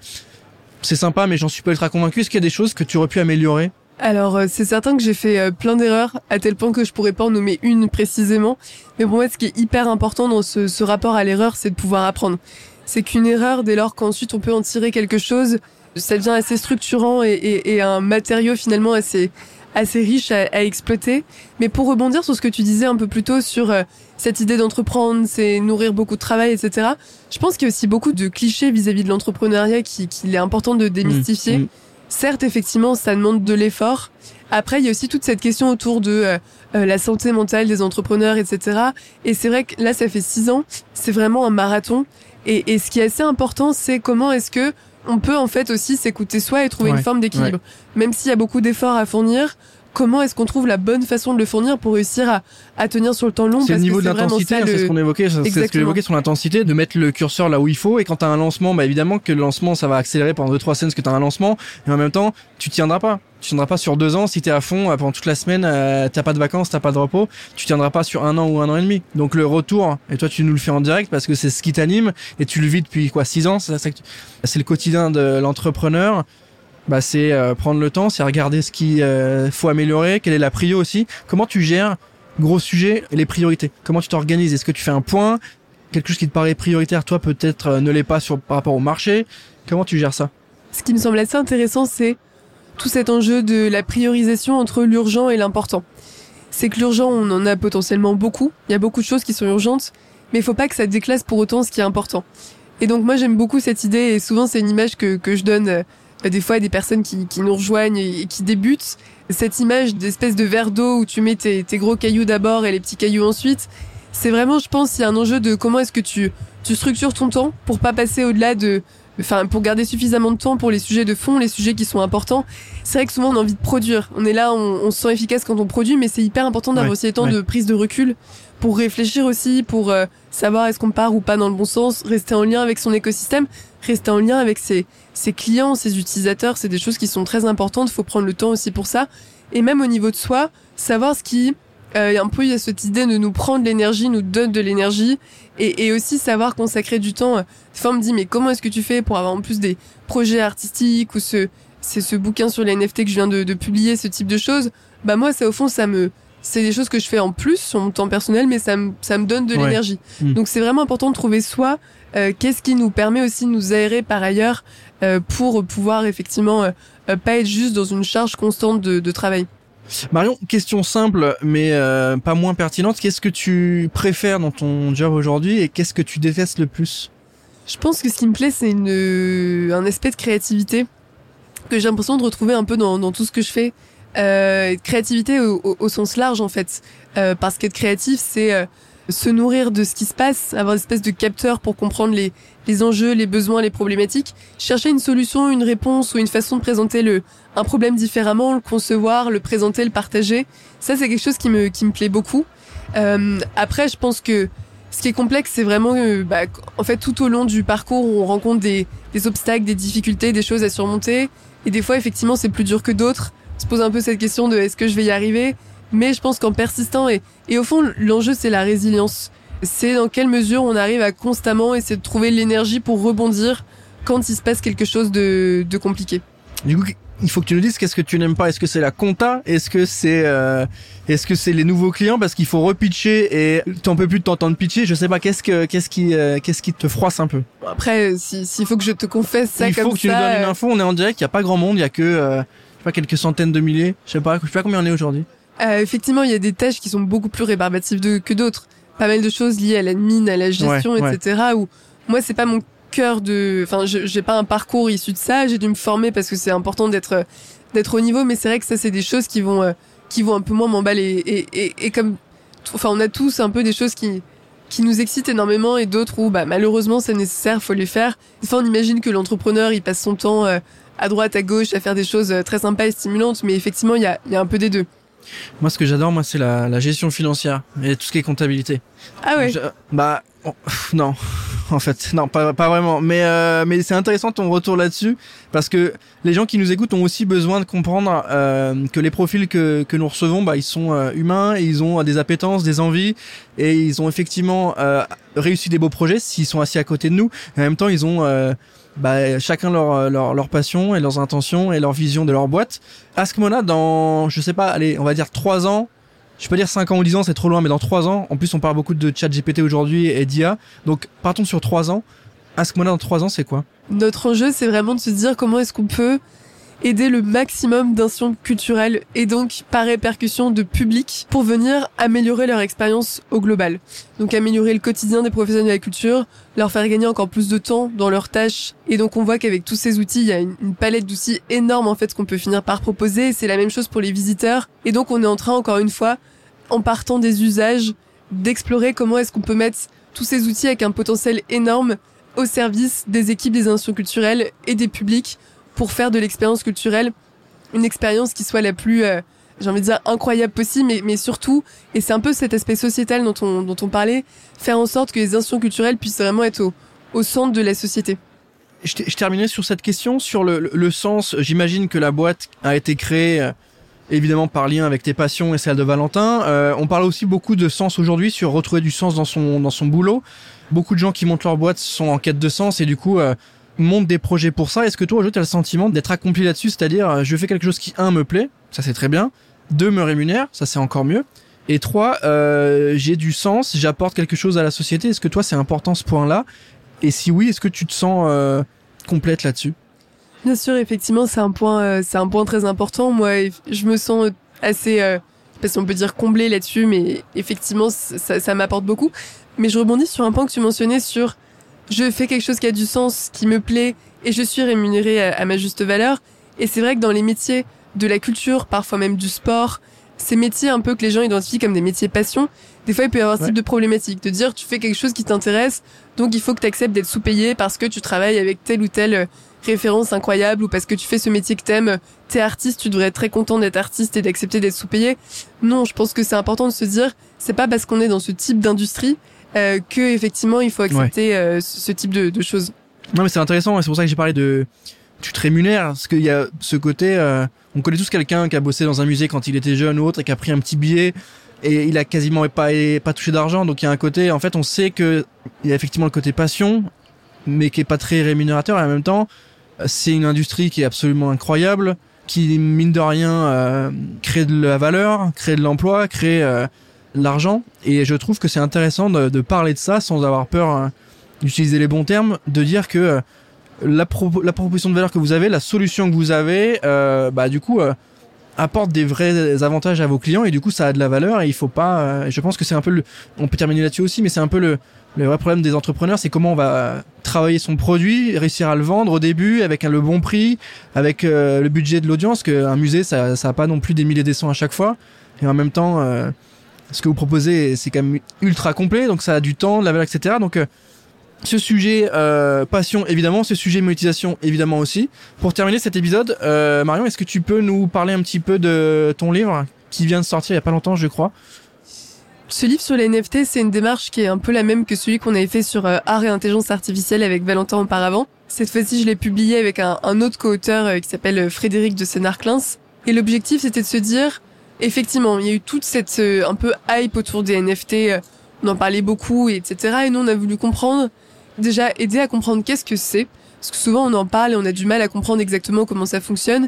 c'est sympa, mais j'en suis pas ultra convaincu. Est-ce qu'il y a des choses que tu aurais pu améliorer? Alors euh, c'est certain que j'ai fait euh, plein d'erreurs à tel point que je pourrais pas en nommer une précisément. Mais pour moi ce qui est hyper important dans ce, ce rapport à l'erreur c'est de pouvoir apprendre. C'est qu'une erreur dès lors qu'ensuite on peut en tirer quelque chose, ça devient assez structurant et, et, et un matériau finalement assez assez riche à, à, exploiter. Mais pour rebondir sur ce que tu disais un peu plus tôt sur euh, cette idée d'entreprendre, c'est nourrir beaucoup de travail, etc. Je pense qu'il y a aussi beaucoup de clichés vis-à-vis de l'entrepreneuriat qu'il qui est important de démystifier. Mmh, mmh. Certes, effectivement, ça demande de l'effort. Après, il y a aussi toute cette question autour de euh, euh, la santé mentale des entrepreneurs, etc. Et c'est vrai que là, ça fait six ans, c'est vraiment un marathon. Et, et ce qui est assez important, c'est comment est-ce que on peut en fait aussi s'écouter soi et trouver ouais, une forme d'équilibre. Ouais. Même s'il y a beaucoup d'efforts à fournir, comment est-ce qu'on trouve la bonne façon de le fournir pour réussir à, à tenir sur le temps long C'est le niveau de l'intensité, c'est ce qu'on évoquait, c'est ce que j'évoquais sur l'intensité, de mettre le curseur là où il faut. Et quand tu as un lancement, bah évidemment que le lancement, ça va accélérer pendant 2-3 semaines ce que tu as un lancement. Et en même temps, tu tiendras pas. Tu tiendras pas sur deux ans si tu es à fond pendant toute la semaine, euh, t'as pas de vacances, t'as pas de repos. Tu tiendras pas sur un an ou un an et demi. Donc le retour, et toi tu nous le fais en direct parce que c'est ce qui t'anime et tu le vis depuis quoi 6 ans? C'est le quotidien de l'entrepreneur bah c'est euh, prendre le temps, c'est regarder ce qu'il euh, faut améliorer, quelle est la prio aussi. Comment tu gères gros sujet les priorités Comment tu t'organises? Est-ce que tu fais un point? Quelque chose qui te paraît prioritaire toi peut-être euh, ne l'est pas sur par rapport au marché Comment tu gères ça? Ce qui me semble assez intéressant c'est tout cet enjeu de la priorisation entre l'urgent et l'important. C'est que l'urgent, on en a potentiellement beaucoup. Il y a beaucoup de choses qui sont urgentes, mais il faut pas que ça déclasse pour autant ce qui est important. Et donc moi j'aime beaucoup cette idée et souvent c'est une image que, que je donne euh, des fois des personnes qui, qui nous rejoignent et, qui débutent. Cette image d'espèce de verre d'eau où tu mets tes, tes gros cailloux d'abord et les petits cailloux ensuite. C'est vraiment, je pense, il y a un enjeu de comment est-ce que tu, tu structures ton temps pour pas passer au-delà de, enfin, pour garder suffisamment de temps pour les sujets de fond, les sujets qui sont importants. C'est vrai que souvent on a envie de produire. On est là, on, on se sent efficace quand on produit, mais c'est hyper important d'avoir aussi le temps de prise de recul pour réfléchir aussi, pour euh, savoir est-ce qu'on part ou pas dans le bon sens, rester en lien avec son écosystème, rester en lien avec ses, ses clients, ses utilisateurs, c'est des choses qui sont très importantes, faut prendre le temps aussi pour ça. Et même au niveau de soi, savoir ce qui, euh, un peu il y a cette idée de nous prendre l'énergie, nous donne de l'énergie, et, et, aussi savoir consacrer du temps. Fois on me dit mais comment est-ce que tu fais pour avoir en plus des projets artistiques ou ce, c'est ce bouquin sur les NFT que je viens de, de publier, ce type de choses. Bah moi ça au fond ça me c'est des choses que je fais en plus sur mon temps personnel, mais ça me, ça me donne de l'énergie. Hmm. Donc c'est vraiment important de trouver soi euh, qu'est-ce qui nous permet aussi de nous aérer par ailleurs euh, pour pouvoir effectivement euh, pas être juste dans une charge constante de, de travail? Marion, question simple mais pas moins pertinente. Qu'est-ce que tu préfères dans ton job aujourd'hui et qu'est-ce que tu détestes le plus? Je pense que ce qui me plaît, c'est une un aspect de créativité que j'ai l'impression de retrouver un peu dans, dans tout ce que je fais euh, créativité au, au, sens large en fait. Euh, parce qu'être créatif, c'est euh, se nourrir de ce qui se passe, avoir une espèce de capteur pour comprendre les, les enjeux, les besoins, les problématiques, chercher une solution, une réponse ou une façon de présenter le, un problème différemment, le concevoir, le présenter, le partager. Ça, c'est quelque chose qui me, qui me plaît beaucoup. Euh, après, je pense que ce qui est complexe, c'est vraiment, euh, bah, en fait, tout au long du parcours, on rencontre des, des obstacles, des difficultés, des choses à surmonter. Et des fois, effectivement, c'est plus dur que d'autres se pose un peu cette question de est-ce que je vais y arriver? Mais je pense qu'en persistant et, et au fond, l'enjeu c'est la résilience. C'est dans quelle mesure on arrive à constamment essayer de trouver l'énergie pour rebondir quand il se passe quelque chose de, de compliqué. Du coup, il faut que tu nous dises qu'est-ce que tu n'aimes pas? Est-ce que c'est la compta? Est-ce que c'est euh, est-ce que c'est les nouveaux clients? Parce qu'il faut repitcher et t'en peux plus de t'entendre pitcher. Je sais pas qu'est-ce que qu'est-ce qui euh, qu'est-ce qui te froisse un peu? Après, s'il faut que je te confesse ça il comme ça. Il faut que tu nous donnes une euh, info. On est en direct. Il y a pas grand monde. Il y a que pas quelques centaines de milliers, je sais pas, je sais pas combien on est aujourd'hui. Euh, effectivement, il y a des tâches qui sont beaucoup plus rébarbatives de, que d'autres. Pas mal de choses liées à l'admin, à la gestion, etc. Où moi, c'est pas mon cœur de, enfin, j'ai pas un parcours issu de ça. J'ai dû me former parce que c'est important d'être d'être au niveau, mais c'est vrai que ça, c'est des choses qui vont euh, qui vont un peu moins m'emballer. Et, et, et comme, enfin, on a tous un peu des choses qui qui nous excitent énormément et d'autres où, bah, malheureusement, c'est nécessaire, faut les faire. Fois, on imagine que l'entrepreneur, il passe son temps euh, à droite, à gauche, à faire des choses euh, très sympas et stimulantes, mais effectivement, il y a, y a un peu des deux. Moi, ce que j'adore, moi, c'est la, la, gestion financière et tout ce qui est comptabilité. Ah ouais. bah non, (laughs) en fait, non, pas, pas vraiment. Mais euh, mais c'est intéressant ton retour là-dessus parce que les gens qui nous écoutent ont aussi besoin de comprendre euh, que les profils que que nous recevons, bah, ils sont euh, humains et ils ont des appétences, des envies et ils ont effectivement réussi des beaux projets s'ils sont assis à côté de nous. Et en même temps, ils ont bah, chacun leur, leur, leur passion et leurs intentions et leur vision de leur boîte. Askmona, dans, je sais pas, allez, on va dire trois ans, je peux dire 5 ans ou 10 ans, c'est trop loin, mais dans 3 ans, en plus on parle beaucoup de chat GPT aujourd'hui et d'IA, donc partons sur 3 ans. Askmona dans 3 ans, c'est quoi? Notre enjeu, c'est vraiment de se dire comment est-ce qu'on peut aider le maximum d'institutions culturelles et donc par répercussion de public pour venir améliorer leur expérience au global. Donc améliorer le quotidien des professionnels de la culture, leur faire gagner encore plus de temps dans leurs tâches. Et donc on voit qu'avec tous ces outils, il y a une, palette d'outils énorme en fait qu'on peut finir par proposer. C'est la même chose pour les visiteurs. Et donc on est en train encore une fois, en partant des usages, d'explorer comment est-ce qu'on peut mettre tous ces outils avec un potentiel énorme au service des équipes des institutions culturelles et des publics pour faire de l'expérience culturelle une expérience qui soit la plus, euh, j'ai envie de dire, incroyable possible, mais, surtout, et c'est un peu cet aspect sociétal dont on, dont on parlait, faire en sorte que les institutions culturelles puissent vraiment être au, centre de la société. Je, je terminais sur cette question, sur le, sens. J'imagine que la boîte a été créée euh, évidemment par lien avec tes passions et celles de Valentin. Euh, on parle aussi beaucoup de sens aujourd'hui sur retrouver du sens dans son dans son boulot. Beaucoup de gens qui montent leur boîte sont en quête de sens et du coup monte des projets pour ça. Est-ce que toi, tu as le sentiment d'être accompli là-dessus? C'est-à-dire, euh, je fais quelque chose qui, un, me plaît, ça c'est très bien, deux, me rémunère, ça c'est encore mieux, et trois, euh, j'ai du sens, j'apporte quelque chose à la société. Est-ce que toi, c'est important ce point-là? Et si oui, est-ce que tu te sens euh, complète là-dessus? Bien sûr, effectivement, c'est un point, euh, c'est un point très important. Moi, je me sens assez, euh, je sais pas si on peut dire comblé là-dessus, mais effectivement, ça, ça m'apporte beaucoup. Mais je rebondis sur un point que tu mentionnais sur je fais quelque chose qui a du sens, qui me plaît, et je suis rémunéré à, ma juste valeur. Et c'est vrai que dans les métiers de la culture, parfois même du sport, ces métiers un peu que les gens identifient comme des métiers passion, des fois il peut y avoir ce type de problématique, de dire tu fais quelque chose qui t'intéresse, donc il faut que tu acceptes d'être sous-payé parce que tu travailles avec telle ou telle référence incroyable ou parce que tu fais ce métier que t'aimes, t'es artiste, tu devrais être très content d'être artiste et d'accepter d'être sous-payé. Non, je pense que c'est important de se dire, c'est pas parce qu'on est dans ce type d'industrie euh, que effectivement il faut accepter euh, ce type de, de, choses. Non mais c'est intéressant, c'est pour ça que j'ai parlé de tu te rémunères parce qu'il y a ce côté euh, on connaît tous quelqu'un qui a bossé dans un musée quand il était jeune ou autre et qui a pris un petit billet et il a quasiment pas pas touché d'argent. Donc il y a un côté en fait on sait que il y a effectivement le côté passion mais qui est pas très rémunérateur. Et en même temps c'est une industrie qui est absolument incroyable qui mine de rien euh, crée de la valeur crée de l'emploi crée euh, l'argent. Et je trouve que c'est intéressant de, parler de ça sans avoir peur hein, d'utiliser les bons termes, de dire que euh, la, la, proposition de valeur que vous avez, la solution que vous avez, euh, bah du coup euh, apporte des vrais avantages à vos clients et du coup ça a de la valeur et il faut pas. je pense que c'est un peu le, on peut terminer là-dessus aussi, mais c'est un peu le, le vrai problème des entrepreneurs, c'est comment on va travailler son produit, réussir à le vendre au début avec le bon prix, avec le budget de l'audience. Qu'un musée, ça, ça a pas non plus des milliers de cents à chaque fois. Et en même temps, ce que vous proposez, c'est quand même ultra complet, donc ça a du temps, de la valeur, etc. Donc euh, ce sujet euh, passion évidemment, ce sujet monétisation évidemment aussi. Pour terminer cet épisode, euh, Marion, est-ce que tu peux nous parler un petit peu de ton livre qui vient de sortir il y a pas longtemps, je crois? Ce livre sur les NFT, c'est une démarche qui est un peu la même que celui qu'on avait fait sur art et intelligence artificielle avec Valentin auparavant. Cette fois-ci, je l'ai publié avec un, autre co-auteur qui s'appelle Frédéric de Sénarclins. Et l'objectif, c'était de se dire, effectivement, il y a eu toute cette euh, un peu hype autour des NFT. Euh, on en parlait beaucoup, etc. Et nous, on a voulu comprendre, déjà aider à comprendre qu'est-ce que c'est. Parce que souvent, on en parle et on a du mal à comprendre exactement comment ça fonctionne.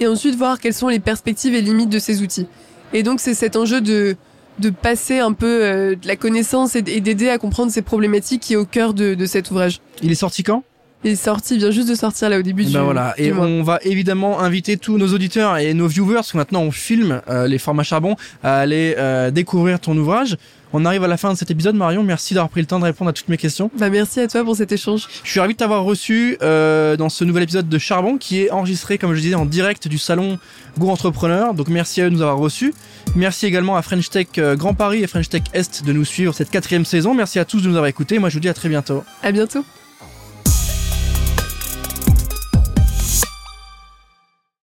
Et ensuite, voir quelles sont les perspectives et limites de ces outils. Et donc, c'est cet enjeu de, de passer un peu euh, de la connaissance et d'aider à comprendre ces problématiques qui est au cœur de, de cet ouvrage. Il est sorti quand? Est sorti, il vient juste de sortir là au début ben du, voilà. Et on va évidemment inviter tous nos auditeurs et nos viewers, parce que maintenant on filme euh, les formats charbon, à aller euh, découvrir ton ouvrage. On arrive à la fin de cet épisode, Marion. Merci d'avoir pris le temps de répondre à toutes mes questions. Bah merci à toi pour cet échange. Je suis ravi de t'avoir reçu euh, dans ce nouvel épisode de Charbon qui est enregistré, comme je disais, en direct du salon Go Entrepreneur. Donc merci à eux de nous avoir reçus. Merci également à French Tech Grand Paris et French Tech Est de nous suivre cette quatrième saison. Merci à tous de nous avoir écoutés. Moi je vous dis à très bientôt. À bientôt.